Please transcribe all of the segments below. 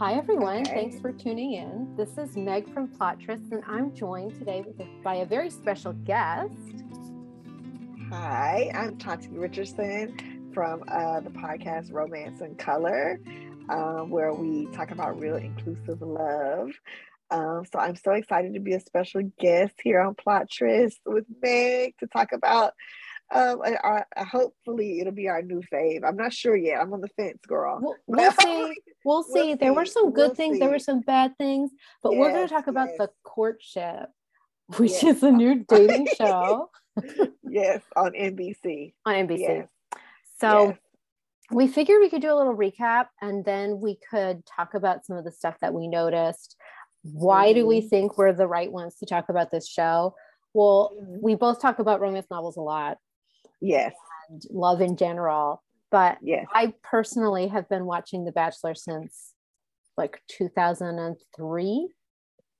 Hi, everyone. Okay. Thanks for tuning in. This is Meg from Plottress, and I'm joined today by a very special guest. Hi, I'm Tati Richardson from uh, the podcast Romance in Color, um, where we talk about real inclusive love. Um, so I'm so excited to be a special guest here on Plottress with Meg to talk about. Um, our, uh, hopefully it'll be our new fave. I'm not sure yet. I'm on the fence, girl. We'll, we'll see. We'll see. We'll there were some good We'll things. There were some bad things, but we're going to talk about yes. the courtship, which Yes. is a new dating show yes, on NBC. on NBC. Yes. So yes. we figured we could do a little recap, and then we could talk about some of the stuff that we noticed. Why do we Mhm. think we're the right ones to talk about this show? Well, Mhm. we both talk about romance novels a lot yes, and love in general, but yes. I personally have been watching The Bachelor since like 2003.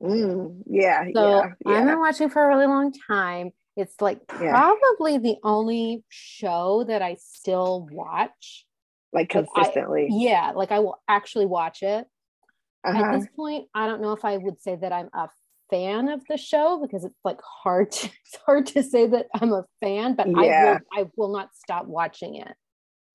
Mm, yeah, So yeah, I've been watching for a really long time. It's like Yeah. probably the only show that I still watch. Like Like, I- consistently. Yeah, like I will actually watch it. uh-huh. At this point, I don't know if I would say that I'm a fan of the show because it's like hard to, it's hard to say that I'm a fan, but I will I will not stop watching it.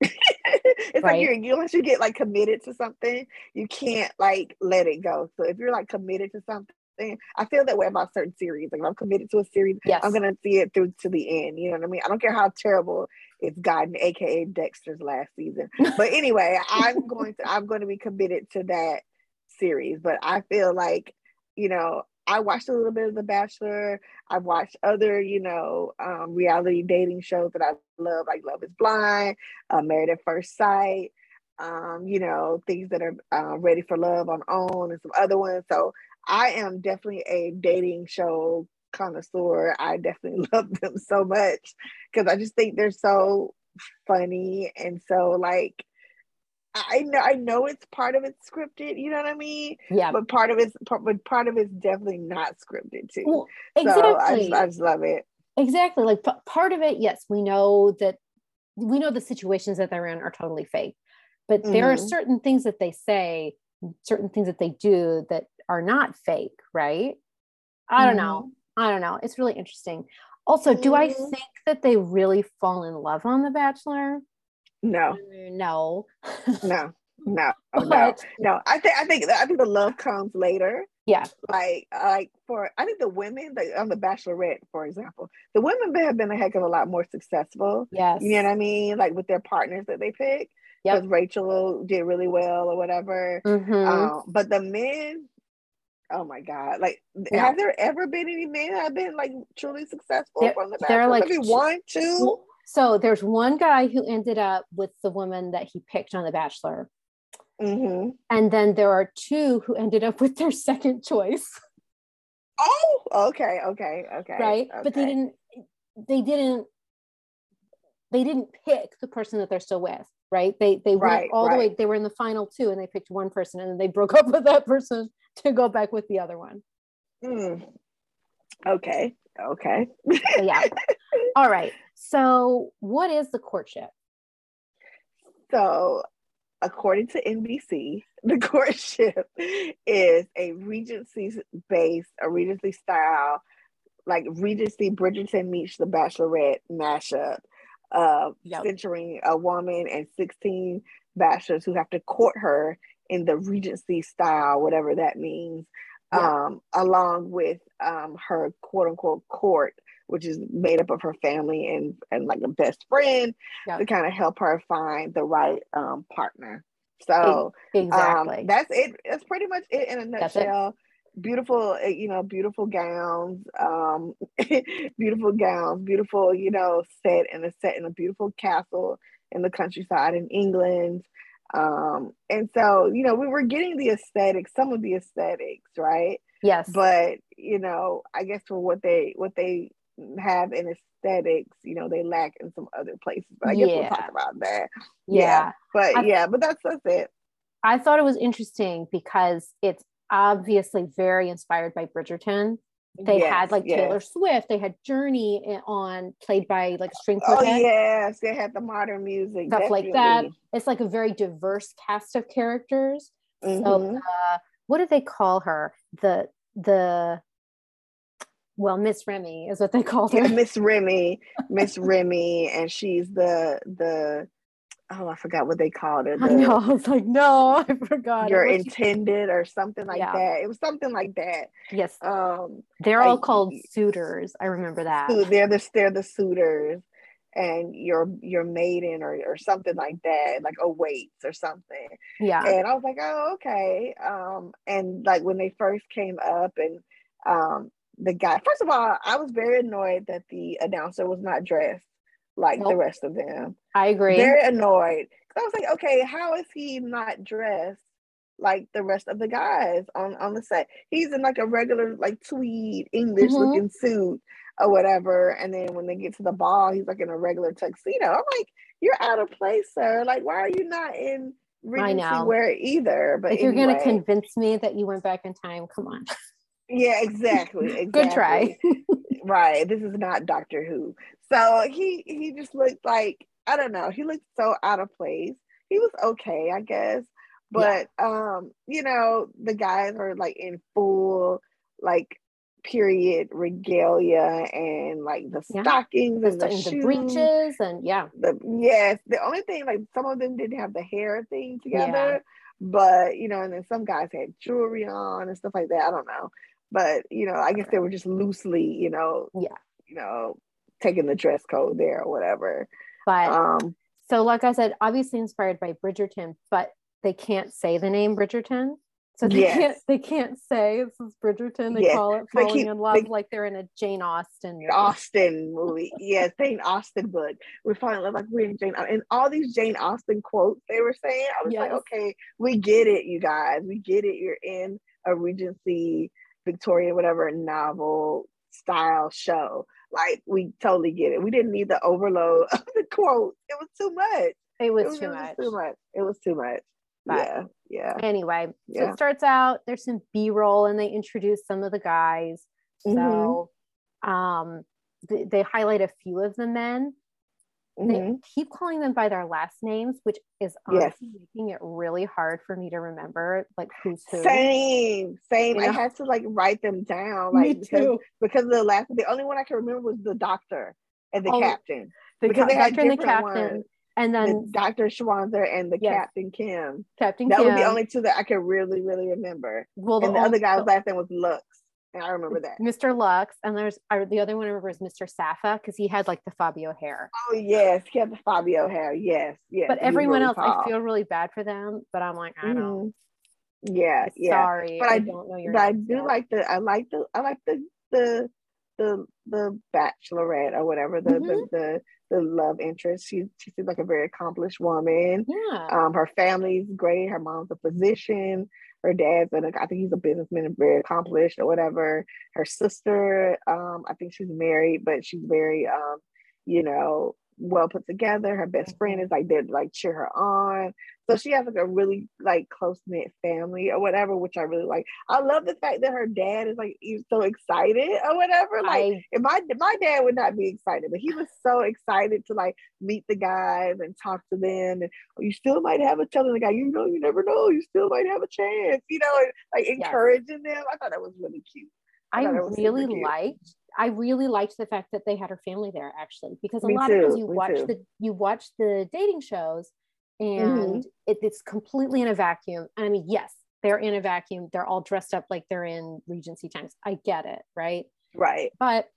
it's Right. like you're you once you get like committed to something, you can't like let it go. So if you're like committed to something, I feel that way about certain series. Like if I'm committed to a series, Yes. I'm gonna see it through to the end. You know what I mean? I don't care how terrible it's gotten, aka Dexter's last season. But anyway, I'm going to I'm going to be committed to that series. But I feel like, you know, I watched a little bit of The Bachelor. I've watched other, you know, um, reality dating shows that I love, like Love Is Blind, uh, Married at First Sight, um, you know, things that are uh, Ready for Love on OWN and some other ones. So I am definitely a dating show connoisseur. I definitely love them so much because I just think they're so funny and so like I know I know it's part of it's scripted, you know what I mean? yeah. But part of it's but part of it's definitely not scripted too. Well, So I just I just love it. exactly. Like p- part of it, yes, we know that we know the situations that they're in are totally fake, but there are Mhm. certain things that they say, certain things that they do that are not fake, right? I don't know. I don't know. It's really interesting. Also, do I Mhm. think that they really fall in love on The Bachelor? No, No. no, no, no, But- no. I think I think I think the love comes later. Yeah. Like like for I think the women like on the Bachelorette, for example, the women have been a heck of a lot more successful. Yes. You know what I mean? Like with their partners that they pick. Yep. Because Rachel did really well or whatever. Mhm. Um, but the men, oh my God. Like Yeah. have there ever been any men that have been like truly successful There- from the there are, Bachelor? like, Maybe one, two? So there's one guy who ended up with the woman that he picked on The Bachelor. hmm And then there are two who ended up with their second choice, Oh, okay, okay, okay. right? But they didn't they didn't they didn't pick the person that they're still with, right? They they Right, went all the way they were in the final two and they picked one person and then they broke up with that person to go back with the other one. Mm. Okay, okay. So yeah. all right. So what is the courtship? So, according to NBC, the courtship is a Regency based, a Regency style, like Regency Bridgerton meets The Bachelorette mashup, uh, Yep. centering a woman and 16 bachelors who have to court her in the Regency style, whatever that means, Yeah. um, along with um, her quote unquote court. Which is made up of her family and, and like a best friend Yep. to kind of help her find the right um, partner. So Exactly. um, that's it. That's pretty much it in a nutshell. Beautiful, uh, you know, beautiful gowns, um, beautiful gowns, beautiful, you know, set in a set in a beautiful castle in the countryside in England. Um, and so, you know, we were getting the aesthetics, some of the aesthetics, right? yes. But you know, I guess for what they what they have in aesthetics, you know, they lack in some other places. But I guess we'll talk about that. yeah. But I- yeah, but that's that's it. I thought it was interesting because it's obviously very inspired by Bridgerton. They Yes, had like yes. Taylor Swift, they had Journey on played by like string Oh quartet, yes, they had the modern music stuff like that. It's like a very diverse cast of characters. Mm-hmm. So uh, what do they call her? The the well, Miss Remy is what they called her. Miss Remy, Miss Remy, and she's the the oh, I forgot what they called her. The, I know. I was like, no, I forgot. Your intended or something like yeah. that. It was something like that. Yes. Um, they're all called suitors. I remember that. They're the they're the suitors, and your your maiden or or something like that, like awaits or something. Yeah. And I was like, oh, okay. Um, and like when they first came up, and um, the guy. First of all, I was very annoyed that the announcer was not dressed like nope. the rest of them. I agree. Very annoyed. I was like, okay, how is he not dressed like the rest of the guys on, on the set? He's in like a regular, like tweed English mm-hmm. looking suit or whatever. And then when they get to the ball, he's like in a regular tuxedo. I'm like, you're out of place, sir. Like, why are you not in Regency wear either? But if you're gonna convince me that you went back in time, come on. Yeah, exactly. exactly. Good try. right. This is not Doctor Who. So he he just looked like I don't know. He looked so out of place. He was okay, I guess. But yeah. um, you know, the guys are like in full like period regalia and like the yeah. stockings and the, the, breeches and yeah. The yes. The only thing like some of them didn't have the hair thing together. Yeah. But you know, and then some guys had jewelry on and stuff like that. I don't know but you know, I guess they were just loosely, you know, yeah, you know, taking the dress code there or whatever. But um, so like I said, obviously inspired by Bridgerton, but they can't say the name Bridgerton. So they yes. can't they can't say this is Bridgerton. They yes. call it Falling keep, in Love they, like they're in a Jane Austen movie. Austen movie. yes, Jane Austen book. We're falling in love like we're in Jane and all these Jane Austen quotes they were saying. I was yes. like, okay, we get it, you guys. We get it. You're in a Regency Victoria, whatever novel style show. Like we totally get it. We didn't need the overload of the quote. It was too much. It was, it was too much. Too much. It was too much. But yeah. Yeah. Anyway, yeah. so it starts out, there's some B-roll and they introduce some of the guys. So mm-hmm. um th- they highlight a few of the men Mm-hmm. They keep calling them by their last names, which is honestly yes. making it really hard for me to remember like who's who. Same, same. You know? I had to like write them down, like me because too. because the last the only one I can remember was the doctor and the oh, captain. The because ca- they had doctor and the captain. Ones. And then the Dr. Schwanzer and the yes. Captain Kim. Captain that Kim. was the only two that I could really, really remember. Well, the and the other guy's last name was Lux. I remember that. Mr. Lux, and there's I, the other one I remember is Mr. Safa because he had like the Fabio hair. Oh yes, he had the Fabio hair. Yes, yes. But everyone really else, tall. I feel really bad for them. But I'm like, I don't. Mm-hmm. Yeah, yeah. Sorry, but I, I don't know your. But I do like the. I like the. I like the the the the bachelorette or whatever the mm-hmm. the, the the love interest. She she seems like a very accomplished woman. Yeah. Um, her family's great. Her mom's a physician her dad's and I think he's a businessman and very accomplished or whatever. Her sister, um, I think she's married, but she's very um, you know, well put together. Her best friend is like there to like cheer her on. So she has like a really like close knit family or whatever, which I really like. I love the fact that her dad is like he's so excited or whatever. Like I, if my my dad would not be excited, but he was so excited to like meet the guys and talk to them. And oh, you still might have a telling the guy, you know, you never know, you still might have a chance, you know, and, like encouraging yes. them. I thought that was really cute. I, I really liked I really liked the fact that they had her family there actually, because a Me lot too. of times you Me watch too. the you watch the dating shows and mm-hmm. it, it's completely in a vacuum. And I mean, yes, they're in a vacuum. They're all dressed up like they're in Regency times. I get it, right? Right. But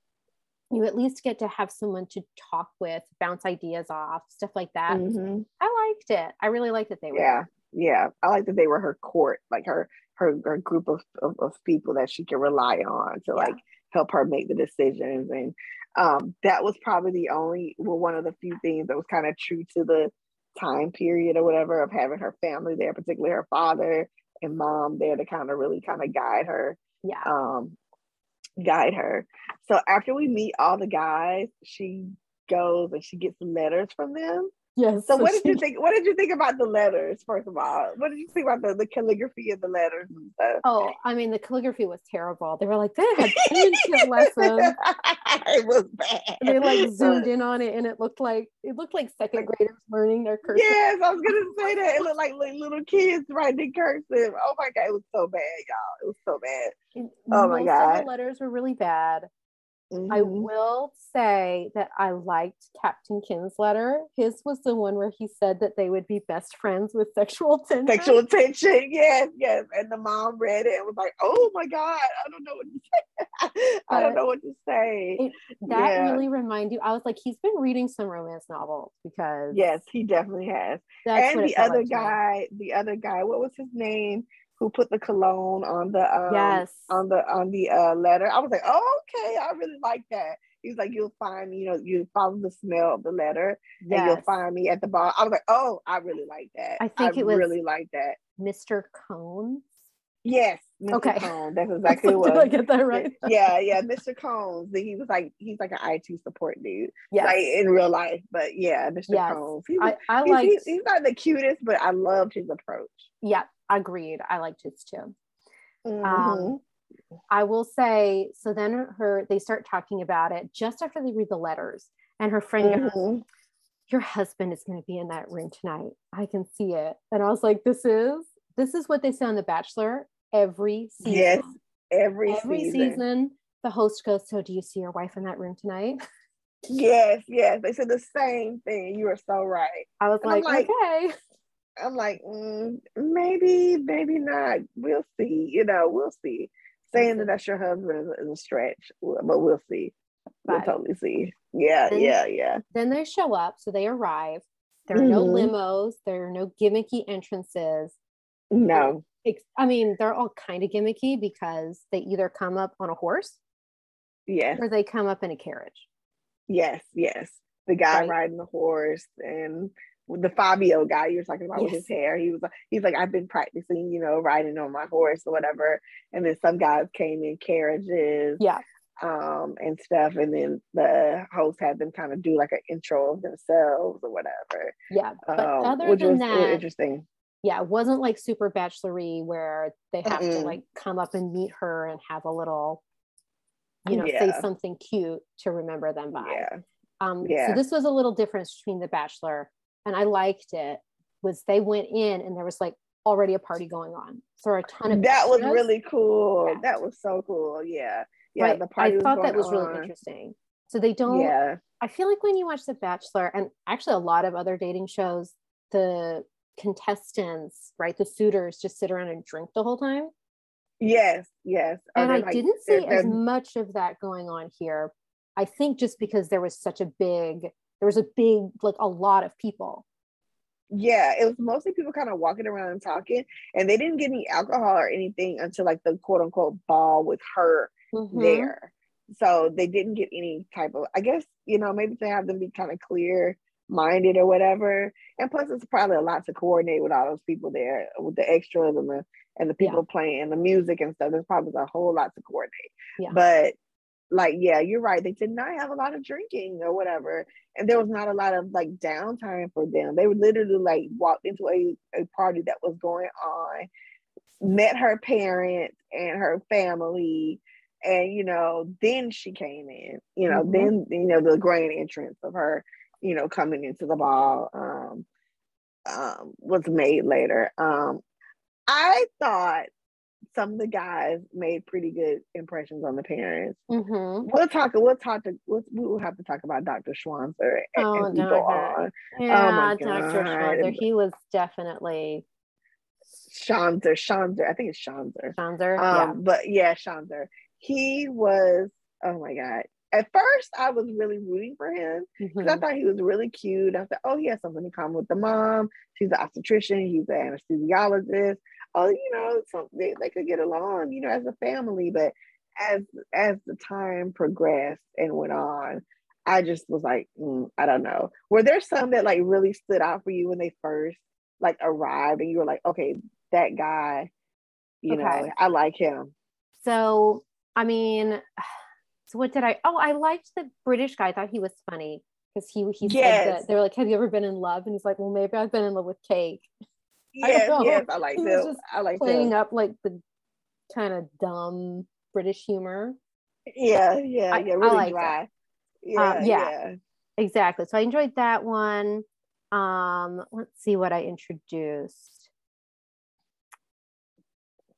you at least get to have someone to talk with, bounce ideas off, stuff like that. Mm-hmm. I liked it. I really liked that they were. Yeah, yeah. I like that they were her court, like her her, her group of, of, of people that she can rely on to yeah. like help her make the decisions. And um, that was probably the only, well, one of the few things that was kind of true to the time period or whatever of having her family there, particularly her father and mom there to kind of really kind of guide her. Yeah. Um, guide her. So after we meet all the guys, she goes and she gets letters from them. Yes. So, so what she... did you think? What did you think about the letters? First of all, what did you think about the, the calligraphy of the letters and stuff? Oh, I mean, the calligraphy was terrible. They were like they had penmanship lessons. it was bad. they like zoomed in on it, and it looked like it looked like second graders learning their cursive. Yes, I was gonna say that. It looked like, like little kids writing cursive. Oh my god, it was so bad, y'all. It was so bad. oh my god, the letters were really bad. Mm-hmm. I will say that I liked Captain Kim's letter. His was the one where he said that they would be best friends with sexual tension. Sexual tension, yes, yes. And the mom read it and was like, "Oh my god, I don't know what to say. I don't know what to say." It, that yeah. really reminded you. I was like, he's been reading some romance novels because yes, he definitely has. and the other like guy, the other guy, what was his name? Who put the cologne on the um, yes on the on the uh, letter. I was like, oh, okay, I really like that. He's like, you'll find me, you know, you follow the smell of the letter, yes. and you'll find me at the bar. I was like, oh, I really like that. I think I it was really like that. Mr. Cones. Yes, Mr. Okay. That's exactly what. Did I get that right? yeah, yeah. Mr. Combs. He was like he's like an IT support dude. Yeah. Like in real life. But yeah, Mr. Yes. He was, I, I he's, he's, not the cutest, but I loved his approach. Yeah, agreed. I liked his too. Mm-hmm. Um, I will say, so then her they start talking about it just after they read the letters, and her friend mm-hmm. goes, Your husband is going to be in that room tonight. I can see it. And I was like, This is this is what they say on The Bachelor every season. Yes, every, every season. season. The host goes, So do you see your wife in that room tonight? Yes, yes. They said the same thing. You are so right. I was like, like, okay. I'm like, mm, maybe, maybe not. We'll see. You know, we'll see. Saying that that's your husband is, a stretch, but we'll see. We'll totally see. Yeah, then, yeah, yeah. Then they show up. So they arrive. There are mm-hmm. no limos. There are no gimmicky entrances. No. I mean, they're all kind of gimmicky because they either come up on a horse, yes, or they come up in a carriage. Yes, yes. The guy right. riding the horse and the Fabio guy you're talking about yes. with his hair. He was he's like, I've been practicing, you know, riding on my horse or whatever. And then some guys came in carriages. Yeah. Um, and stuff. And then the host had them kind of do like an intro of themselves or whatever. Yeah. But um, other than that, interesting. Yeah, it wasn't like super bachelory where they have Mm-mm. to like come up and meet her and have a little, you know, yeah. say something cute to remember them by. Yeah. Um, yeah. So this was a little difference between The Bachelor and I liked it was they went in and there was like already a party going on. So a ton of that was really cool. Yeah. That was so cool. Yeah. Yeah. Right. The party I thought that was on. really interesting. So they don't yeah. I feel like when you watch The Bachelor and actually a lot of other dating shows, the contestants, right, the suitors just sit around and drink the whole time. Yes, yes. Oh, and I like, didn't see as much of that going on here. I think just because there was such a big there was a big like a lot of people yeah it was mostly people kind of walking around and talking and they didn't get any alcohol or anything until like the quote unquote ball with her mm-hmm. there so they didn't get any type of i guess you know maybe to have them be kind of clear minded or whatever and plus it's probably a lot to coordinate with all those people there with the extras and the and the people yeah. playing the music and stuff there's probably a whole lot to coordinate yeah. but like yeah you're right they did not have a lot of drinking or whatever and there was not a lot of like downtime for them they literally like walked into a, a party that was going on met her parents and her family and you know then she came in you know mm-hmm. then you know the grand entrance of her you know coming into the ball um um was made later um i thought some of the guys made pretty good impressions on the parents. Mm-hmm. We'll talk. We'll talk. To, we'll, we will have to talk about Dr. Schwanzer and, oh, and go on. Yeah, oh Dr. Schwanzer. He was definitely Schwanzer. Schwanzer. I think it's Schwanzer. Schwanzer. Um, yeah. But yeah, Schwanzer. He was. Oh my god. At first, I was really rooting for him because mm-hmm. I thought he was really cute. I thought, oh, he has something in common with the mom. She's an obstetrician. He's an anesthesiologist oh, you know, so they, they could get along, you know, as a family. But as as the time progressed and went on, I just was like, mm, I don't know. Were there some that like really stood out for you when they first like arrived and you were like, okay, that guy, you okay. know, I like him. So, I mean, so what did I? Oh, I liked the British guy. I thought he was funny. because he he Yes. said that they were like, "Have you ever been in love?" And he's like, "Well, maybe I've been in love with cake." I Yes, don't know. yes, I like He them. I like Playing them. up like the kind of dumb British humor. Yeah, yeah, I- yeah. Really liked it. dry. Yeah, yeah. yeah. Exactly. So I enjoyed that one. Um, let's see what I introduced.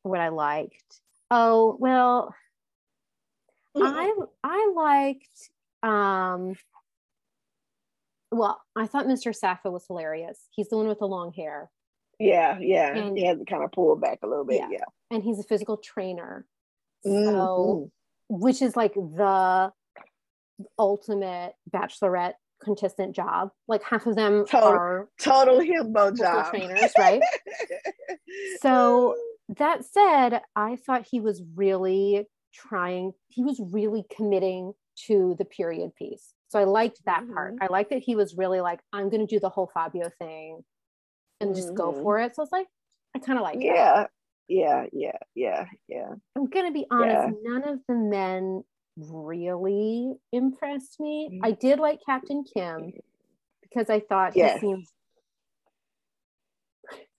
What I liked. Oh, well, I I liked um well, I thought Mr. Sappho was hilarious. He's the one with the long hair Yeah, yeah. And- he had to kind of pull back a little bit. Yeah. Yeah. and he's a physical trainer. So Mhm. which is like the ultimate bachelorette contestant job. Like half of them Total- are total himbo job. trainers, right? So that said, I thought he was really trying, he was really committing to the period piece. So I liked that part. Mhm. I liked that he was really like, I'm going to do the whole Fabio thing and just go Mhm. for it. So I was like, I kind of like yeah, yeah, yeah, yeah, yeah. I'm to be honest, Yeah. none of the men really impressed me. Mm. I did like Captain Kim because I thought Yes. he seemed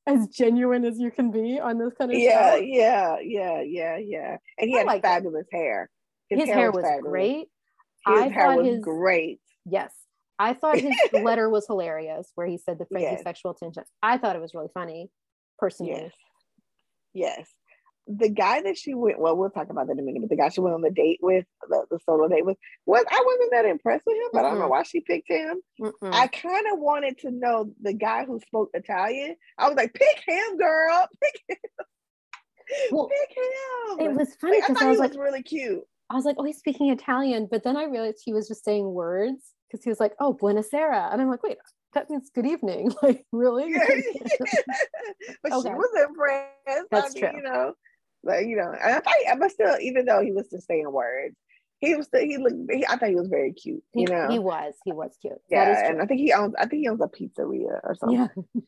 as genuine as you can be on this kind of Yeah, show. yeah, yeah, yeah, yeah. And he I had liked it. fabulous hair. His, hair was fabulous. great. His I hair was his great. yes, I thought his letter was hilarious, where he said the phrase Yes. sexual tension. I thought it was really funny, personally. Yes. Yes. The guy that she went, well, we'll talk about that in a minute, but the guy she went on the date with, the, the solo date with, was I wasn't that impressed with him, but I don't know why she picked him. Mm-mm. I kind of wanted to know the guy who spoke Italian. I was like, pick him, girl. Pick him. Well, pick him. it was funny Like, I because thought I, he was was like, really cute. I was like, oh, he's speaking Italian, but then I realized he was just saying words because he was like, oh, buonasera, and I'm like, wait, that means good evening. Like, really? but Okay. she was impressed. That's I mean, true. You know, like you know, and I thought, but still, even though he was just saying words, he was still he looked. He, I thought he was very cute. he, You know, he was, he was cute. yeah, that is and. I think he owns. I think he owns a pizzeria or something. yeah.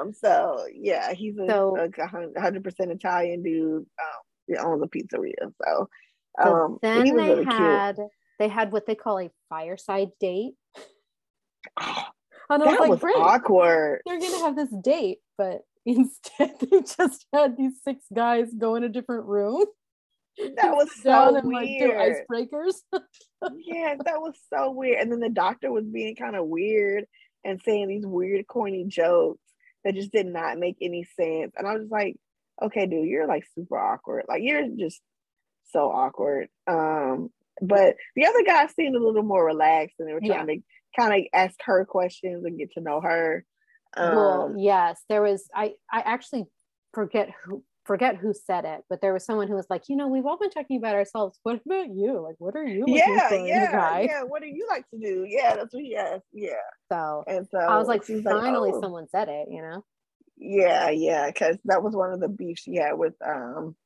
Um. So yeah, he's a, So- like a hundred percent Italian dude. Um, he owns a pizzeria. So, So um, then they really cute. had they had what they call a fireside date, Oh, and I was that like, was great, awkward. they're gonna have this date, but instead they just had these six guys go in a different room. That was sit down so and like do weird. icebreakers. yeah, that was so weird. And then the doctor was being kind of weird and saying these weird, corny jokes that just did not make any sense. And I was like, okay, dude, you're like super awkward. Like you're just so awkward. Um, but the other guys seemed a little more relaxed and they were trying to kind of ask her questions and get to know her. Um, well, yes, there was. I I actually forget who forget who said it, but there was someone who was like, you know, we've all been talking about ourselves. What about you? Like, what are you? yeah, for in a yeah, guy? yeah. What do you like to do? Yeah, that's what he asked. Yeah. So And so I was like, finally, oh. someone said it. You know. Yeah, yeah, because that was one of the beefs she had with um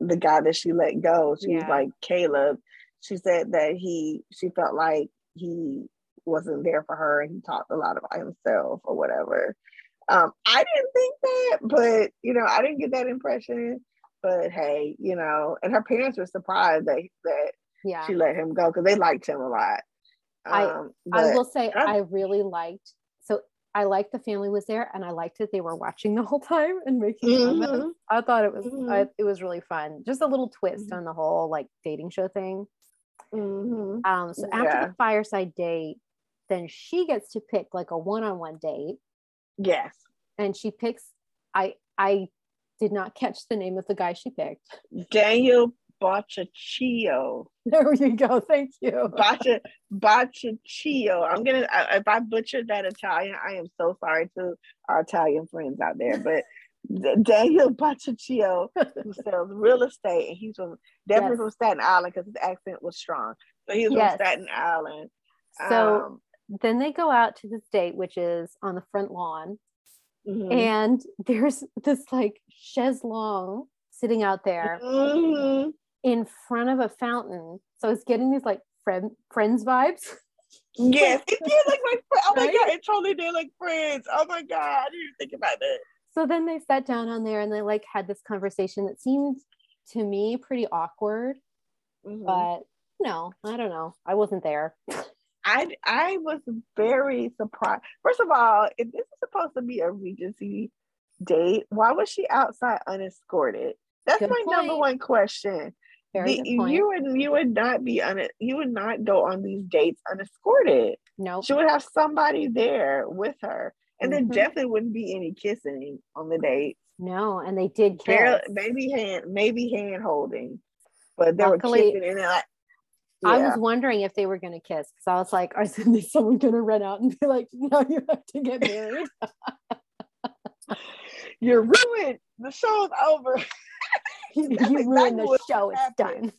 the guy that she let go. She was like Caleb. She said that he she felt like he wasn't there for her and he talked a lot about himself or whatever. Um, I didn't think that, but you know, I didn't get that impression. But hey, you know, and her parents were surprised that that Yeah. she let him go because they liked him a lot. I- Um, I but- will say I- I really liked so I liked the family was there and I liked that they were watching the whole time and making Mhm. comments. I thought it was I, Mhm. it was really fun. Just a little twist Mhm. on the whole like dating show thing. Mhm. Um so after Yeah. the fireside date, then she gets to pick like a one-on-one date Yes. and she picks I I did not catch the name of the guy she picked. Daniel Bocciaccio. There you go. Thank you. Boccia, Bocciaccio. I'm gonna I, if I butchered that Italian, I am so sorry to our Italian friends out there. But Daniel Bocciaccio, who sells real estate, and he's from definitely Yes. from Staten Island because his accent was strong. So he was Yes. from Staten Island. So Um, then they go out to this date, which is on the front lawn. mhm. and there's this like chaise longue sitting out there Mhm. in front of a fountain. So it's getting these like friend friends vibes. Yes, it did like my friends. Oh my Right? god, it totally did like friends. Oh my god, I didn't even think about that. So then they sat down on there and they like had this conversation that seemed to me pretty awkward, Mhm. but no, I don't know. I wasn't there. I I was very surprised. First of all, if this is supposed to be a Regency date, why was she outside unescorted? That's good my point. number one question. The, you would you would not be on it. You would not go on these dates unescorted. No, she would have somebody there with her, and mm-hmm. there definitely wouldn't be any kissing on the date. No, and they did kiss. Barely, maybe hand, maybe hand holding, but they Luckily, were kissing, and like, yeah. I was wondering if they were going to kiss because I was like, "Are someone going to run out and be like, no, you have to get married"? You're ruined. The show's over. you, you ruined the show. It's done.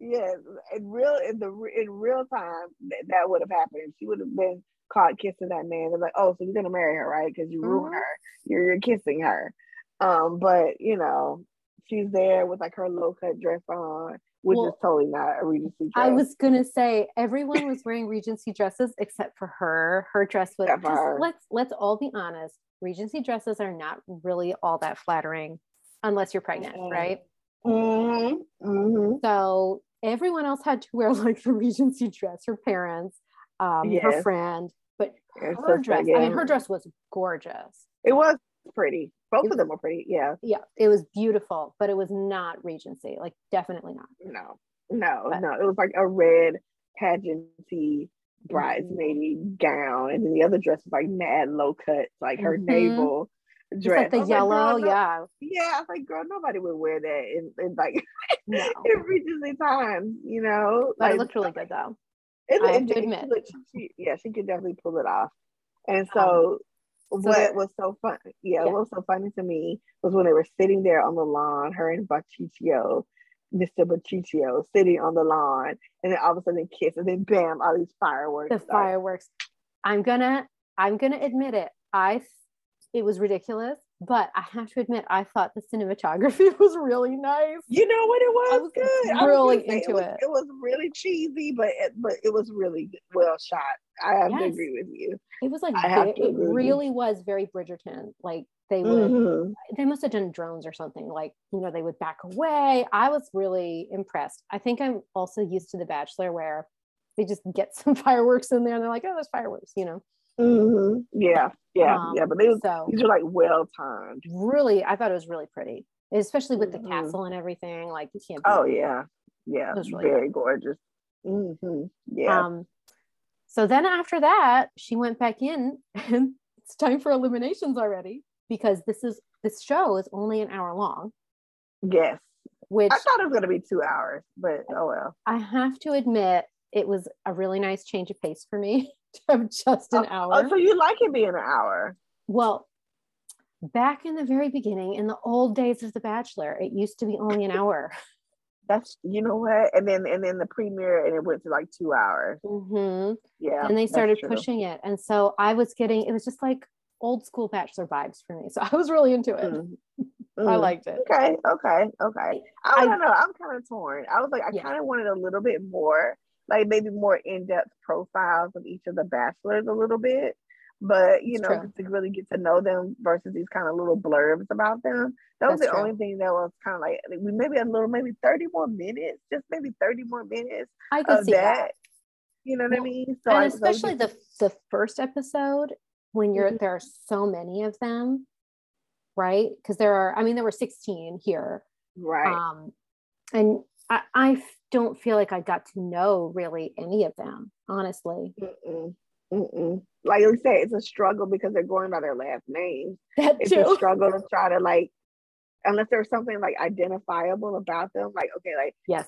yes, in real in the in real time, that, that would have happened. She would have been caught kissing that man. They're like, "Oh, so you're gonna marry her, right? Because you mm-hmm. ruined her. You're you're kissing her." Um, but you know, she's there with like her low cut dress on, which well, is totally not a Regency dress. I was gonna say everyone was wearing Regency dresses except for her. Her dress was. Just, let's let's all be honest. Regency dresses are not really all that flattering unless you're pregnant, mm-hmm. right? Mm-hmm. Mm-hmm. So everyone else had to wear like the Regency dress. Her parents, um, yes. her friend, but her so dress. I mean, her dress was gorgeous. It was pretty. Both was, of them were pretty. Yeah. Yeah, it was beautiful, but it was not Regency. Like, definitely not. No, no, but, no. It was like a red pageanty bridesmaid mm-hmm. gown, and then the other dress was like mad low cut, like her mm-hmm. navel dress. Like the yellow, like, yeah. Yeah, I was like, girl, nobody would wear that in, in like no. in Regency times, you know. But like, it looked really good though. It, I have to admit. She, she, yeah, she could definitely pull it off. And so, um, so what was so fun? Yeah, yeah, what was so funny to me was when they were sitting there on the lawn, her and Bachichio, Mr. Bachichio, sitting on the lawn, and then all of a sudden kiss, and then bam, all these fireworks. The fireworks. I'm gonna, I'm gonna admit it. I, it was ridiculous but I have to admit, I thought the cinematography was really nice. You know what? It was, I was good. Really was into it, was, it. It was really cheesy, but it, but it was really well shot. I have yes. to agree with you. It was like it, it really was very Bridgerton. Like they would, mm-hmm. they must have done drones or something. Like you know, they would back away. I was really impressed. I think I'm also used to The Bachelor, where they just get some fireworks in there and they're like, oh, there's fireworks, you know. Mm-hmm. Yeah, yeah, um, yeah. But they was, so, these are like well timed. Really, I thought it was really pretty, especially with mm-hmm. the castle and everything. Like you can't. Oh yeah, yeah. It was really very gorgeous. Mm-hmm. Yeah. Um, so then after that, she went back in, and it's time for eliminations already because this is this show is only an hour long. Yes. Which I thought it was going to be two hours, but oh well. I have to admit, it was a really nice change of pace for me. of just an oh, hour. Oh, so you like it being an hour? Well, back in the very beginning, in the old days of The Bachelor, it used to be only an hour. That's you know what, and then and then the premiere, and it went to like two hours. Mm-hmm. Yeah, and they started pushing it, and so I was getting it was just like old school Bachelor vibes for me. So I was really into it. Mm. Mm. I liked it. Okay, okay, okay. I, I don't know. I'm kind of torn. I was like, I yeah. kind of wanted a little bit more like maybe more in-depth profiles of each of the bachelors a little bit but you know to really get to know them versus these kind of little blurbs about them that was That's the true. only thing that was kind of like maybe a little maybe 30 more minutes just maybe 30 more minutes i could see that. that. you know what well, i mean so and I, especially so the the first episode when you're mm-hmm. there are so many of them right because there are i mean there were 16 here right um and I, I don't feel like I got to know really any of them, honestly. Mm-mm. Mm-mm. Like you say, it's a struggle because they're going by their last name. That it's too. a struggle to try to like, unless there's something like identifiable about them. Like, okay, like yes,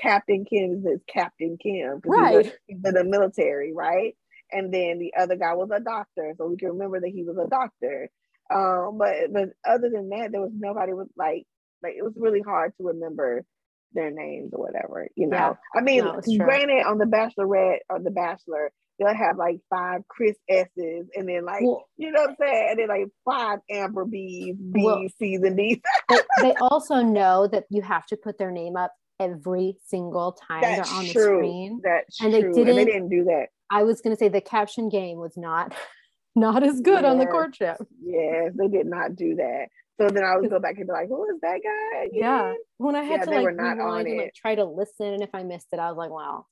Captain Kim is Captain Kim, right? He's in the military, right? And then the other guy was a doctor, so we can remember that he was a doctor. Um, but but other than that, there was nobody with like like it was really hard to remember their names or whatever, you know. Yeah. I mean, no, granted, on the Bachelorette or the Bachelor, they'll have like five Chris S's and then like well, you know what I'm saying, and then like five Amber B's, B's, well, C's, and D's. they also know that you have to put their name up every single time That's they're on true. the screen. That's and true. they didn't. And they didn't do that. I was going to say the caption game was not not as good on the courtship. Yes, they did not do that. So then I would go back and be like, who is that guy? Again? Yeah. When I had yeah, to like rewind and like try to listen, and if I missed it, I was like, wow.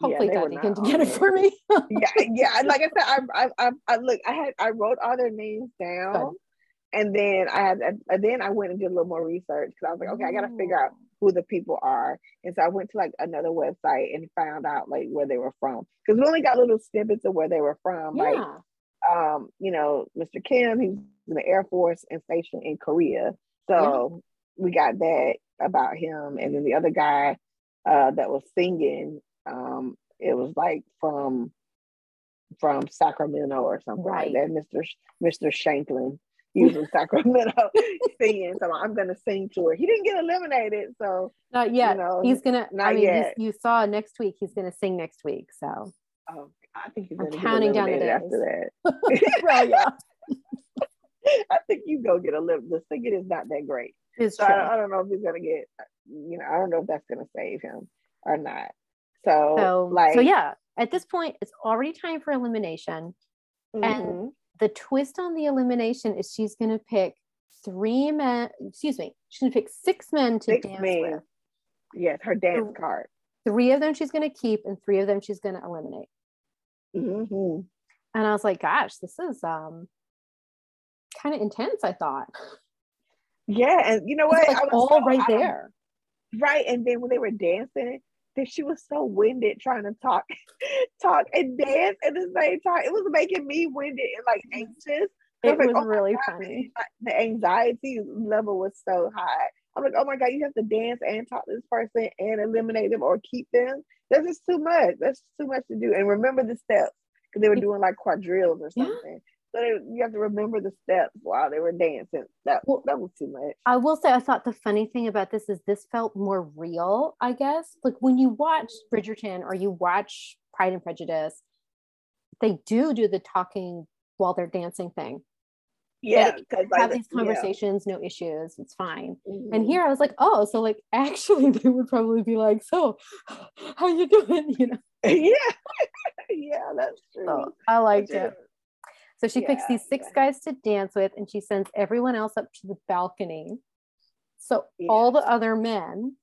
Hopefully, yeah, Daddy can get it for me. yeah, yeah. Like I said, I, I, I, I, look. I had I wrote all their names down, Good. and then I had and then I went and did a little more research because I was like, okay, I got to figure out who the people are, and so I went to like another website and found out like where they were from because we only got little snippets of where they were from, yeah. like um, you know, Mr. Kim, he's in the Air Force and stationed in Korea. So yeah. we got that about him. And then the other guy uh, that was singing, um, it was like from from Sacramento or something right. like that, Mr. Mr. Shanklin. He was in Sacramento singing, so I'm gonna sing to her. He didn't get eliminated, so not yet. You know, he's gonna. Not I mean, yet. you saw next week. He's gonna sing next week. So. Oh, I think he's gonna counting down the days after that. yeah. I think you go get a little. The singing is not that great. It's so true. I, I, don't know if he's gonna get. You know, I don't know if that's gonna save him or not. So, so like, so yeah. At this point, it's already time for elimination, mm-hmm. and the twist on the elimination is she's gonna pick three men. Excuse me, she's gonna pick six men to six dance men. with. Yes, her dance card. Three of them she's gonna keep, and three of them she's gonna eliminate. Mm-hmm. And I was like, gosh, this is um kind of intense, I thought. Yeah, and you know what? Like I was all so, right there. Right. And then when they were dancing, that she was so winded trying to talk, talk and dance at the same time. It was making me winded and like anxious. It was, like, oh really funny. The anxiety level was so high. I'm like, oh my God, you have to dance and talk to this person and eliminate them or keep them. That's just too much. That's too much to do. And remember the steps because they were doing like quadrilles or something. Yeah. So they, you have to remember the steps while they were dancing. That, well, that was too much. I will say, I thought the funny thing about this is this felt more real, I guess. Like when you watch Bridgerton or you watch Pride and Prejudice, they do do the talking while they're dancing thing yeah have like, these conversations yeah. no issues it's fine. Mm-hmm. and here i was like oh so like actually they would probably be like so how you doing? You know? Yeah. Yeah that's true. So i liked it. so she yeah, picks these six yeah. guys to dance with and she sends everyone else up to the balcony. So all the other men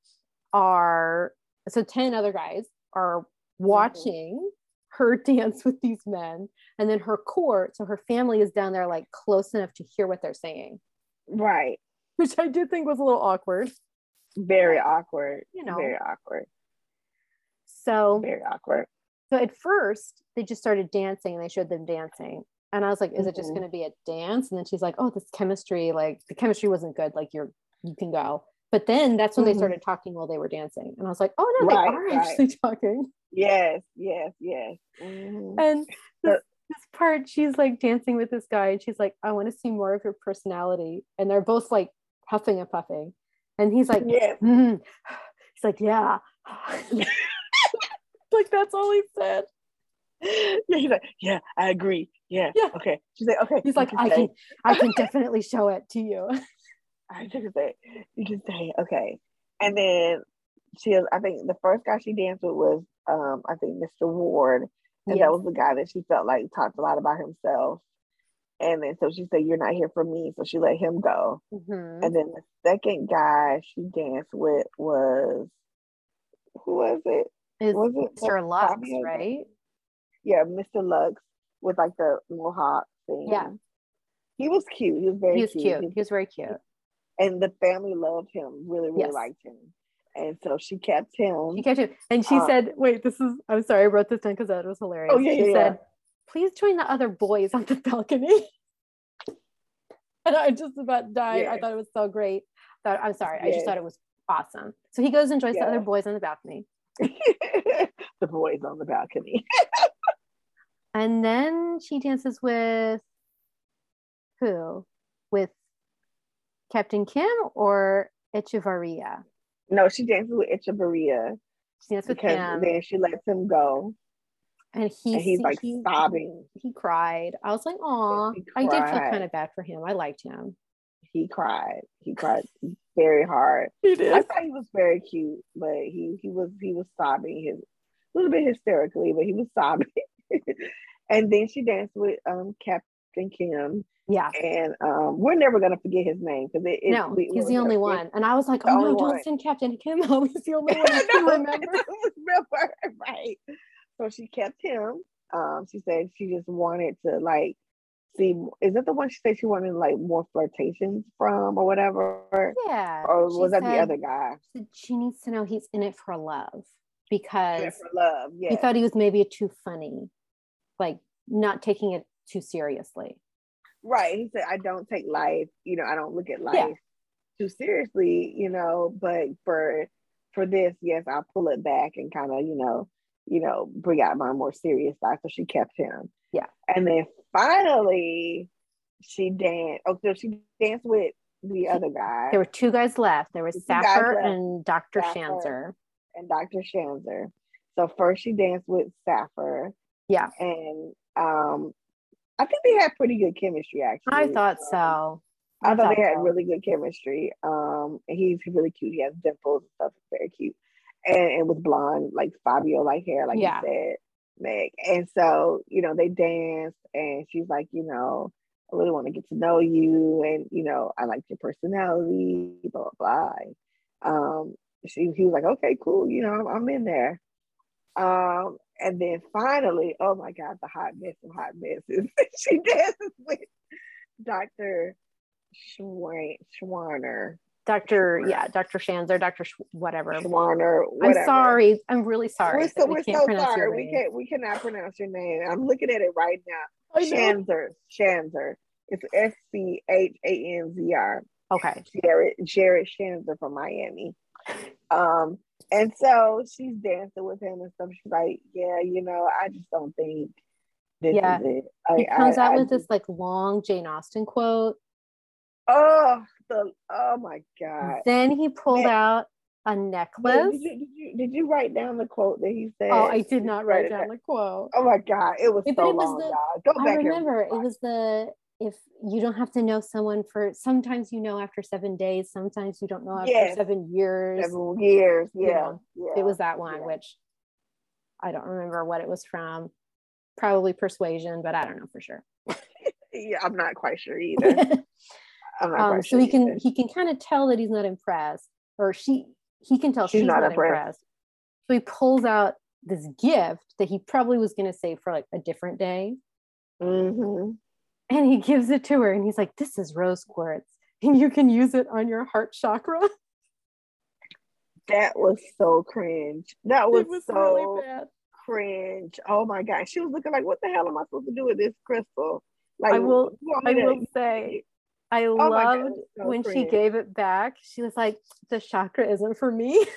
are so 10 other guys are mm-hmm. watching her dance with these men. And then her court so her family is down there like close enough to hear what they're saying. Right. Which i did think was a little awkward. Very awkward. You know. Very awkward. So very awkward. so at first they just started dancing and they showed them dancing. And i was like is mm-hmm. it just mm-hmm. going to be a dance? And then she's like oh this chemistry like the chemistry wasn't good. Like you're you can go. But then that's when mm-hmm. they started talking while they were dancing. And i was like oh no right, they are right. actually talking Yes, yes, yes. Mm-hmm. And this, this part, she's like dancing with this guy, and she's like, I want to see more of your personality. And they're both like huffing and puffing. And he's like, yeah. Mm-hmm. He's like, yeah. like that's all he said. Yeah, he's like, yeah, I agree. Yeah. yeah. Okay. She's like, okay. He's like, I can, I can definitely show it to you. I can say, you can say, okay. And then she, I think the first guy she danced with was um, I think Mr. Ward, and yes. that was the guy that she felt like talked a lot about himself. And then so she said, "You're not here for me," so she let him go. Mm-hmm. And then the second guy she danced with was who was it? Is was it Mr. Lux, right? Yeah, Mr. Lux with like the mohawk thing. Yeah, he was cute. He was very he was cute. cute. He was very cute. And the family loved him. Really, really yes. liked him. And so she kept him. She kept him. And she uh, said, wait, this is, I'm sorry, I wrote this down because that was hilarious. Oh, yeah, she yeah, said, yeah. please join the other boys on the balcony. and I just about died. Yeah. I thought it was so great. That I'm sorry, I just thought it was awesome. So he goes and joins the other boys on the balcony. the boys on the balcony. and then she dances with who? With Captain Kim or Echevarria? No, she dances with Echevarria. She dances with him. Then she lets him go. And, he, and he's like he, sobbing. He cried. I was like, "Aw!" I did feel kind of bad for him. I liked him. He cried. He cried very hard. He did. I thought he was very cute, but he he was he was sobbing his a little bit hysterically, but he was sobbing. and then she danced with um Captain Captain Kim. Yeah. And um, we're never gonna forget his name because it, it, no, we, he's the only one. And I was like, oh no, don't send Captain Kim. Oh, he's the only one I can remember. remember. Right. So she kept him. Um, she said she just wanted to like see is that the one she said she wanted like more flirtations from or whatever? Yeah. Or was that the other guy? She, she needs to know he's in it for love because for love, yeah. He thought he was maybe too funny, like not taking it too seriously. Right. He said, I don't take life, you know, I don't look at life yeah. too seriously, you know, but for for this, yes, I'll pull it back and kind of, you know, you know, bring out my more serious side. So she kept him. Yeah. And then finally she danced. Oh, so she danced with the other guy. There were two guys left. There was Sappher and Dr. Shanzer. And Dr. Shanzer. So first she danced with Sappher. Yeah. And um I think they had pretty good chemistry actually. I thought um, so. I, I thought, thought, they had so. really good chemistry. Um he's really cute. He has dimples and stuff. Very cute. And, and with blonde, like Fabio like hair, like yeah. you said, Meg. And so, you know, they danced and she's like, you know, I really want to get to know you and you know, I like your personality, blah blah blah. Um she he was like, okay, cool, you know, I'm, I'm in there. Um, and then finally, oh my God, the hot mess of hot messes. she dances with Dr. Schwein, Schwarner. Dr. Yeah, Dr. Shanzer, Dr. Sh- whatever. Schwarner. Whatever. I'm sorry. I'm really sorry. We're so, we we're so sorry. We can't we cannot pronounce your name. I'm looking at it right now. Shanzer. Shanzer. It's S C H A N Z R. Okay. Jared Jared Shanzer from Miami. Um, and so she's dancing with him and stuff. She's like, Yeah, you know, I just don't think this yeah. is it. I, he comes I, out I, with this like long Jane Austen quote. Oh, the oh my god. Then he pulled Man. out a necklace. Did you, did you, did you write down the quote that he said? Oh, I did not write down the quote. Oh my god, it was it, so it was long, the, Go back. I remember it was the if you don't have to know someone for sometimes you know after seven days sometimes you don't know after yes. seven years seven years yeah, you know, yeah. it was that one yeah. which i don't remember what it was from probably persuasion but i don't know for sure yeah i'm not quite sure either I'm not um, so he can he can kind of tell that he's not impressed or she he can tell she's, she's not, not impressed. impressed so he pulls out this gift that he probably was going to save for like a different day mm-hmm and he gives it to her and he's like this is rose quartz. And you can use it on your heart chakra. That was so cringe. That was, was so really cringe. Oh my god she was looking like what the hell am i supposed to do with this crystal? Like i will i will say I oh loved God, so when cringe. she gave it back. She was like, "The chakra isn't for me."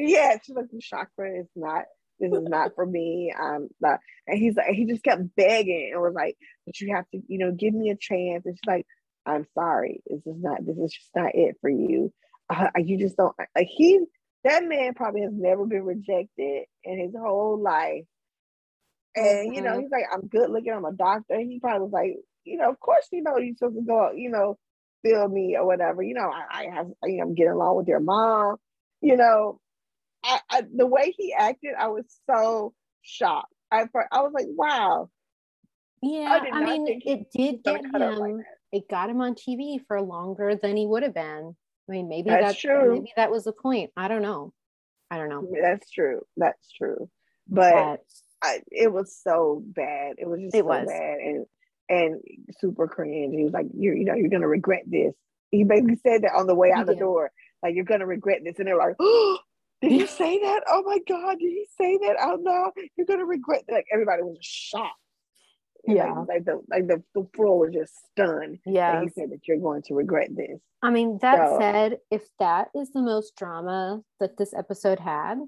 Yeah, she's like, "The chakra is not this is not for me. Um, not. and he's like, he just kept begging and was like, but you have to, you know, give me a chance. And she's like, I'm sorry, this is not, this is just not it for you. Uh, you just don't. Like he, that man probably has never been rejected in his whole life. And you know, he's like, I'm good looking. I'm a doctor. He probably was like, you know, of course, you know, you're supposed to go, you know, feel me or whatever. You know, I, I have, you know, I'm getting along with your mom. You know, I, I, the way he acted, I was so shocked. I I was like, wow. Yeah, I, I mean, it did get him. Like it got him on TV for longer than he would have been. I mean, maybe that's, true. Maybe that was the point. I don't know. I don't know. That's true. That's true. But, but I, it was so bad. It was just it so was. bad and and super cringe. He was like, "You you know, you're gonna regret this." He basically said that on the way out the door. Like, you're gonna regret this, and they're like, "Oh, did he say that? Oh my God, did he say that out loud? You're gonna regret that. Like everybody was shocked. Yeah. Like, like, the like the, the floor was just stunned. Yeah. He said that you're going to regret this. I mean, that so, said, if that is the most drama that this episode had,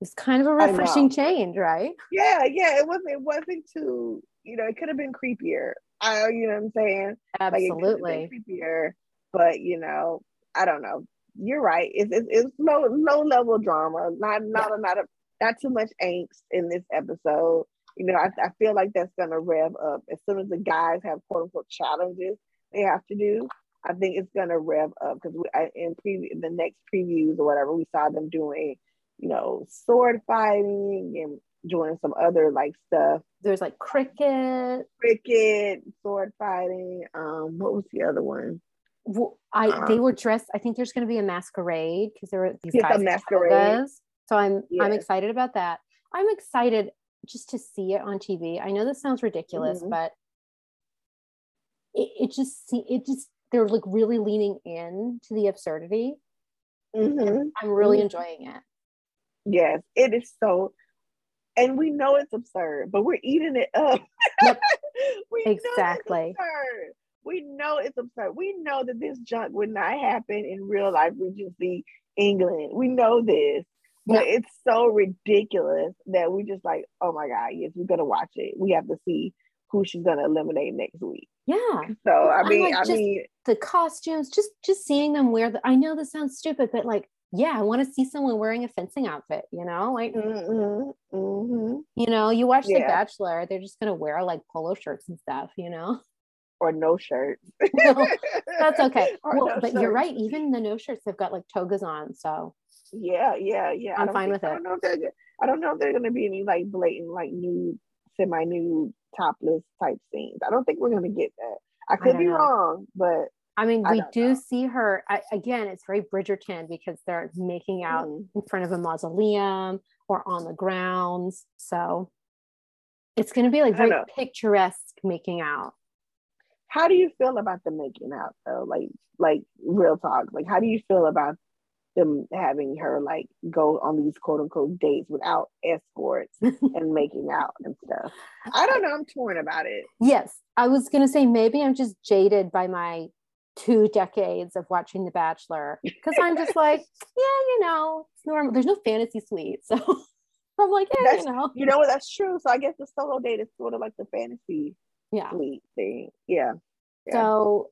it's kind of a refreshing change, right? Yeah, yeah. It wasn't it wasn't too, you know, it could have been creepier. I you know what I'm saying? Absolutely. Like creepier, but you know, I don't know you're right. It's, it's, it's low low level drama. Not not a not a not too much angst in this episode. You know, I, I feel like that's gonna rev up as soon as the guys have quote unquote challenges they have to do. I think it's gonna rev up because in preview the next previews or whatever we saw them doing, you know, sword fighting and doing some other like stuff. There's like cricket, cricket, sword fighting. Um, what was the other one? Well, I um, they were dressed. I think there's going to be a masquerade because there were these guys A masquerade. So I'm yes. I'm excited about that. I'm excited just to see it on TV. I know this sounds ridiculous, mm-hmm. but it, it just see it just they're like really leaning in to the absurdity. Mm-hmm. I'm really mm-hmm. enjoying it. Yes, it is so, and we know it's absurd, but we're eating it up. Yep. exactly. We know it's absurd. We know that this junk would not happen in real life We just Regency England. We know this, but yep. it's so ridiculous that we just like, oh my god, yes, we're gonna watch it. We have to see who she's gonna eliminate next week. Yeah. So I mean, like, I mean, the costumes, just just seeing them wear the. I know this sounds stupid, but like, yeah, I want to see someone wearing a fencing outfit. You know, like, mm-hmm, mm-hmm. you know, you watch yeah. The Bachelor, they're just gonna wear like polo shirts and stuff. You know. Or no shirt. no, that's okay. well, no but shirt. you're right. Even the no shirts, they've got like togas on. So. Yeah, yeah, yeah. I'm fine think, with it. I don't know if they're. I don't know if there's gonna be any like blatant like nude, semi nude topless type scenes. I don't think we're gonna get that. I could I be know. wrong, but I mean, I we do know. see her I, again. It's very Bridgerton because they're making out mm. in front of a mausoleum or on the grounds. So it's going to be like very picturesque making out. How do you feel about the making out though? Like, like real talk. Like, how do you feel about them having her like go on these quote unquote dates without escorts and making out and stuff. I don't know. I'm torn about it. Yes. I was going to say maybe I'm just jaded by my two decades of watching The Bachelor because I'm just like, yeah, you know, it's normal. There's no fantasy suite. So I'm like, yeah, that's, you know. You know what? That's true. So I guess the solo date is sort of like the fantasy yeah. suite thing. Yeah. yeah. So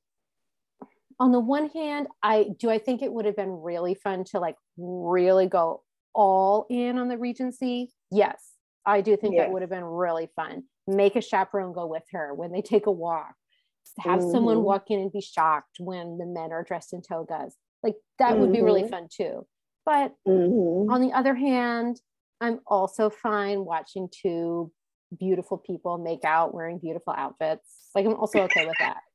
on the one hand, I do I think it would have been really fun to like really go all in on the Regency. Yes, I do think yes. that would have been really fun. Make a chaperone go with her when they take a walk. Have mm-hmm. someone walk in and be shocked when the men are dressed in togas. Like that mm-hmm. would be really mm-hmm. fun too. But mm-hmm. on the other hand, I'm also fine watching two beautiful people make out wearing beautiful outfits. Like I'm also okay with that.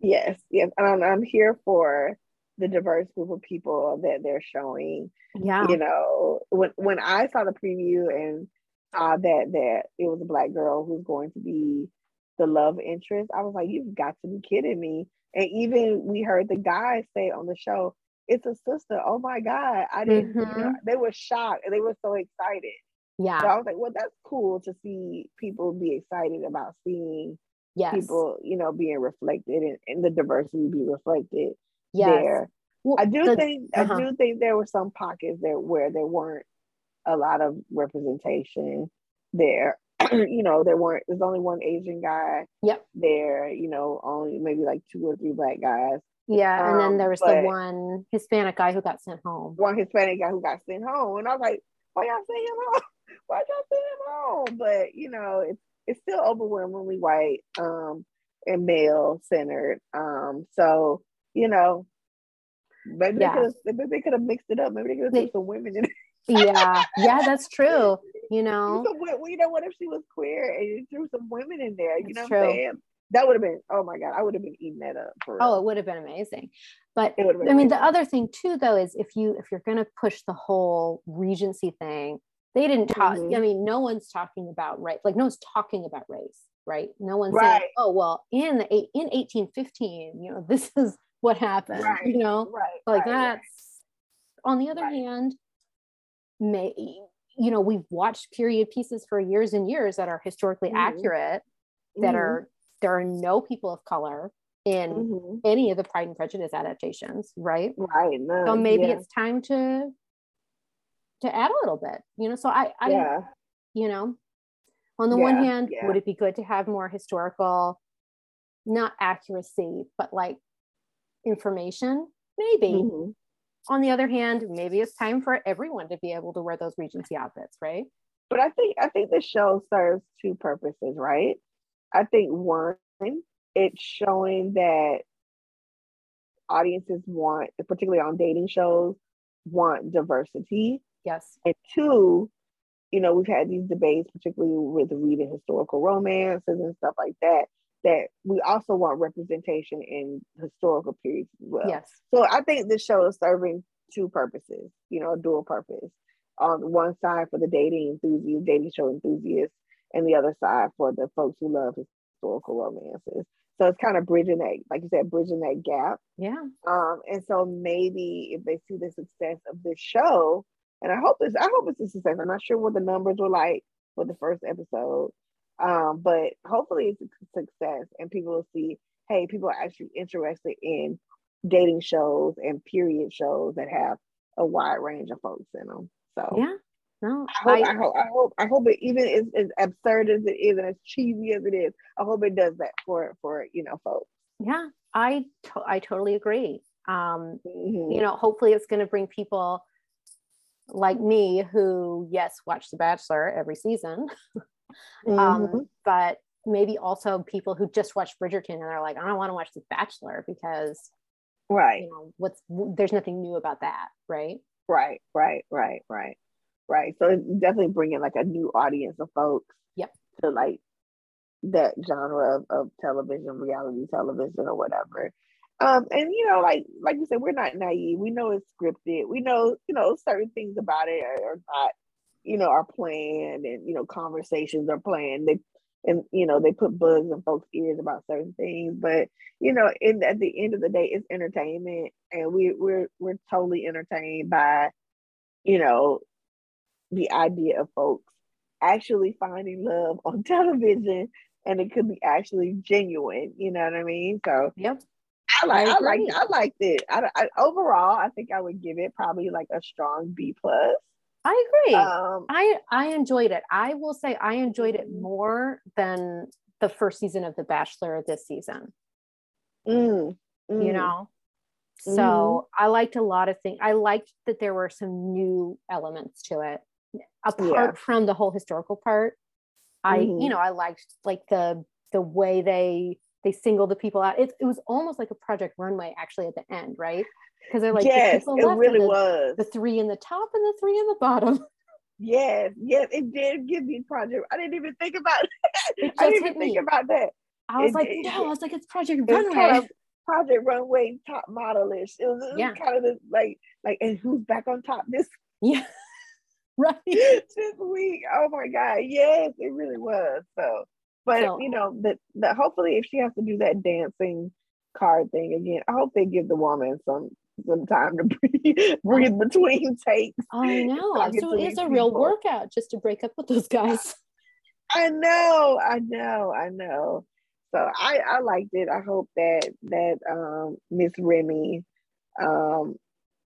Yes, yes, and I'm, I'm here for the diverse group of people that they're showing. Yeah, you know, when when I saw the preview and saw that that it was a black girl who's going to be the love interest, I was like, you've got to be kidding me. And even we heard the guys say on the show, it's a sister. Oh my God. I didn't, mm-hmm. you know, they were shocked and they were so excited. Yeah. So I was like, well, that's cool to see people be excited about seeing yes. people, you know, being reflected and, and the diversity be reflected yes. there. Well, I do the, think uh-huh. I do think there were some pockets there where there weren't a lot of representation there. you know, there weren't there's only one Asian guy yep. there, you know, only maybe like two or three black guys. Yeah, um, and then um, there was the one Hispanic guy who got sent home. One Hispanic guy who got sent home. And I was like, why y'all send him home? Why y'all send him home? But you know, it's it's still overwhelmingly white um, and male centered. Um, so you know, maybe yeah. they could have maybe they could have mixed it up. Maybe they could have put some women in it. yeah, yeah, that's true. You know, well, you know, what if she was queer and you threw some women in there? You that's know what I'm saying? That would have been, oh my God, I would have been eating that up. oh, it would have been amazing. But I amazing. mean, the other thing too, though, is if you if you're going to push the whole Regency thing, they didn't talk. Mm-hmm. I mean, no one's talking about race. Like no one's talking about race, right? No one's right. saying, "Oh, well, in the in 1815, you know, this is what happened." Right. You know, right. Like right. that's. On the other hand, may you know we've watched period pieces for years and years that are historically mm-hmm. accurate, that mm-hmm. are there are no people of color in mm-hmm. any of the Pride and Prejudice adaptations, right? Right. No, so maybe yeah. it's time to to add a little bit, you know. So I, I yeah. you know, on the yeah, one hand, yeah. would it be good to have more historical, not accuracy, but like information? Maybe. Mm-hmm. On the other hand, maybe it's time for everyone to be able to wear those Regency outfits, right? But I think I think the show serves two purposes, right? I think one, it's showing that audiences want, particularly on dating shows, want diversity Yes. And two, you know, we've had these debates, particularly with reading historical romances and stuff like that, that we also want representation in historical periods as well. Yes. So I think this show is serving two purposes, you know, a dual purpose. On one side for the dating enthusiasts, dating show enthusiasts, and the other side for the folks who love historical romances. So it's kind of bridging that, like you said, bridging that gap. Yeah. Um, and so maybe if they see the success of this show, and I hope it's I hope it's a success. I'm not sure what the numbers were like for the first episode, um, but hopefully it's a success, and people will see, hey, people are actually interested in dating shows and period shows that have a wide range of folks in them. So yeah, no, I hope, I, I, hope, I hope, I hope it even as, as absurd as it is and as cheesy as it is, I hope it does that for for you know folks. Yeah, I to- I totally agree. Um, mm-hmm. You know, hopefully it's going to bring people like me who yes watch The Bachelor every season, um, mm-hmm. um, but maybe also people who just watch Bridgerton and they're like, I don't want to watch The Bachelor because right, you know, what's there's nothing new about that, right? Right, right, right, right right? So definitely bringing like a new audience of folks. Yep. To like that genre of, of television, reality television, or whatever. Um, and you know, like like you said, we're not naive. We know it's scripted. We know you know certain things about it are, are not, you know, are planned, and you know, conversations are planned. They and you know they put bugs in folks' ears about certain things. But you know, in at the end of the day, it's entertainment, and we we're we're totally entertained by, you know, the idea of folks actually finding love on television and it could be actually genuine you know what i mean so yep i like i, I like i liked it I, I, overall i think i would give it probably like a strong b plus i agree um, i i enjoyed it i will say i enjoyed it mm-hmm. more than the first season of the bachelor this season mm, mm. you know so mm-hmm. I liked a lot of things. I liked that there were some new elements to it apart yeah. from the whole historical part i mm-hmm. you know i liked like the the way they they single the people out. It, it was almost like a project runway actually at the end right? Because they're like yes the it really the, was. the three in the top and the three in the bottom. Yes yes it did give me project i didn't even think about that i didn't even think about that. I was it, like it, no i was like it's project runway. kind of project runway top modelish. It was, it was yeah. kind of the, like like and who's back on top this yeah. Right. this week. Oh my God. Yes, it really was. So, but so, you know, that that hopefully if she has to do that dancing card thing again, I hope they give the woman some some time to breathe, breathe between takes. I know. So it's a people. real workout just to break up with those guys. I know, I know, I know. So I I liked it. I hope that that um Miss Remy um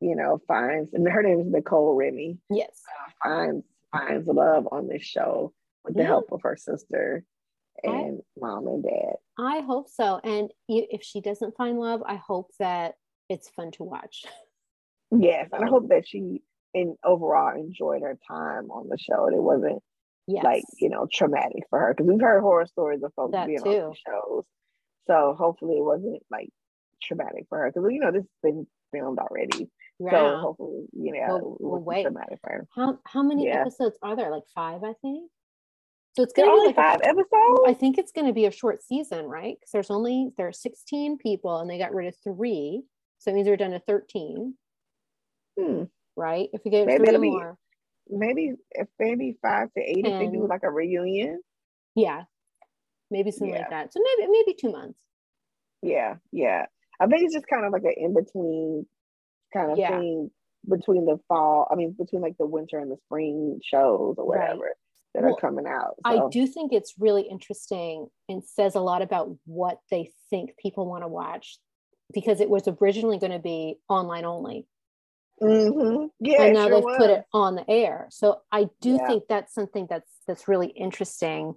you know, finds, and her name is Nicole Remy. Yes. Uh, finds finds love on this show with the yeah. help of her sister and I, mom and dad. I hope so. And if she doesn't find love, I hope that it's fun to watch. Yes, and I hope that she in overall enjoyed her time on the show. And it wasn't yes. like you know traumatic for her because we've heard horror stories of folks that being too. on the shows. So hopefully it wasn't like traumatic for her because you know this has been filmed already. Yeah. So hopefully, you know, we'll, we'll wait. How how many yeah. episodes are there? Like five, I think. So it's gonna be like five a, episodes. I think it's gonna be a short season, right? Because there's only there are 16 people and they got rid of three. So it means they're done to 13. Hmm. Right? If we get maybe three more. maybe if maybe five to eight and, if they do like a reunion. Yeah. Maybe something yeah. like that. So maybe maybe two months. Yeah, yeah. I think it's just kind of like an in between kind of yeah. thing between the fall, I mean, between like the winter and the spring shows or whatever right. That well, are coming out. So. I do think it's really interesting and says a lot about what they think people want to watch because it was originally going to be online only. Mm-hmm. Yeah, and now sure they've was. put it on the air. So I do yeah. think that's something that's that's really interesting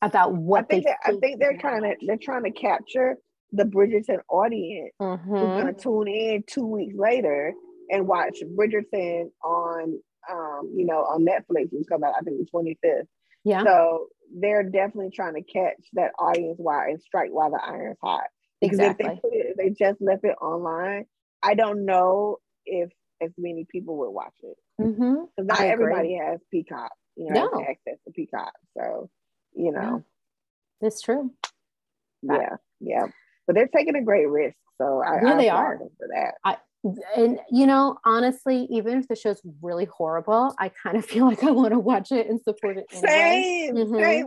about what I think they. That, think I think they're trying to they're trying to capture the Bridgerton audience mm-hmm. who's going to tune in two weeks later and watch Bridgerton on, um, you know, on Netflix, which come out I think the twenty fifth. Yeah. So they're definitely trying to catch that audience while and strike while the iron's hot. Because exactly. if they put it, if they just left it online, I don't know if as many people would watch it. Mm-hmm. Because not everybody has Peacock, you know, no. access to Peacock. So, you know, yeah. it's true. Yeah, yeah, but they're taking a great risk. So I, yeah, I they are for that. I, and you know, honestly, even if the show's really horrible, I kind of feel like I want to watch it and support it. Anyway. Same, mm-hmm. same.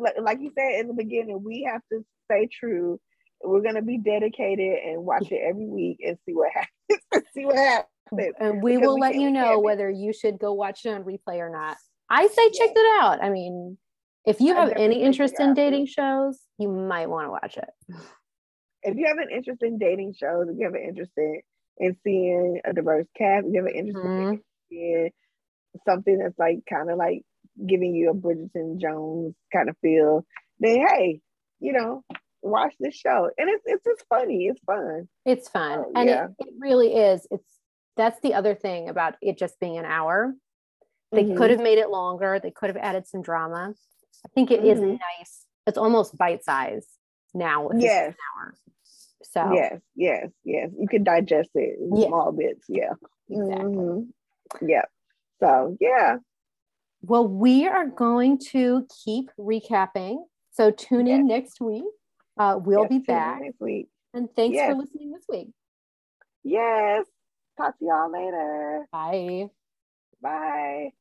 Like, like you said in the beginning, we have to stay true. We're gonna be dedicated and watch it every week and see what happens. see what happens. And we will we let you know whether you should go watch it on replay or not. I say check it out. I mean, if you have any interest in dating shows, you might want to watch it. If you have an interest in dating shows, if you have an interest in and seeing a diverse cast. You have an interest mm-hmm. in something that's like kind of like giving you a Bridgerton Jones kind of feel, then hey, you know, watch this show. And it's it's just funny. It's fun. It's fun. and yeah. it, it really is. It's that's the other thing about it just being an hour. They mm-hmm. could have made it longer. They could have added some drama. I think it mm-hmm. is nice. It's almost bite size now. yes. An hour. So yes, yes, yes. You can digest it in yeah. small bits. Yeah. Exactly. Mm-hmm. Yeah. So yeah. Well, we are going to keep recapping. So tune yes. in next week. Uh, we'll yes, be back next week. And thanks yes. for listening this week. Yes. Talk to y'all later. Bye. Bye.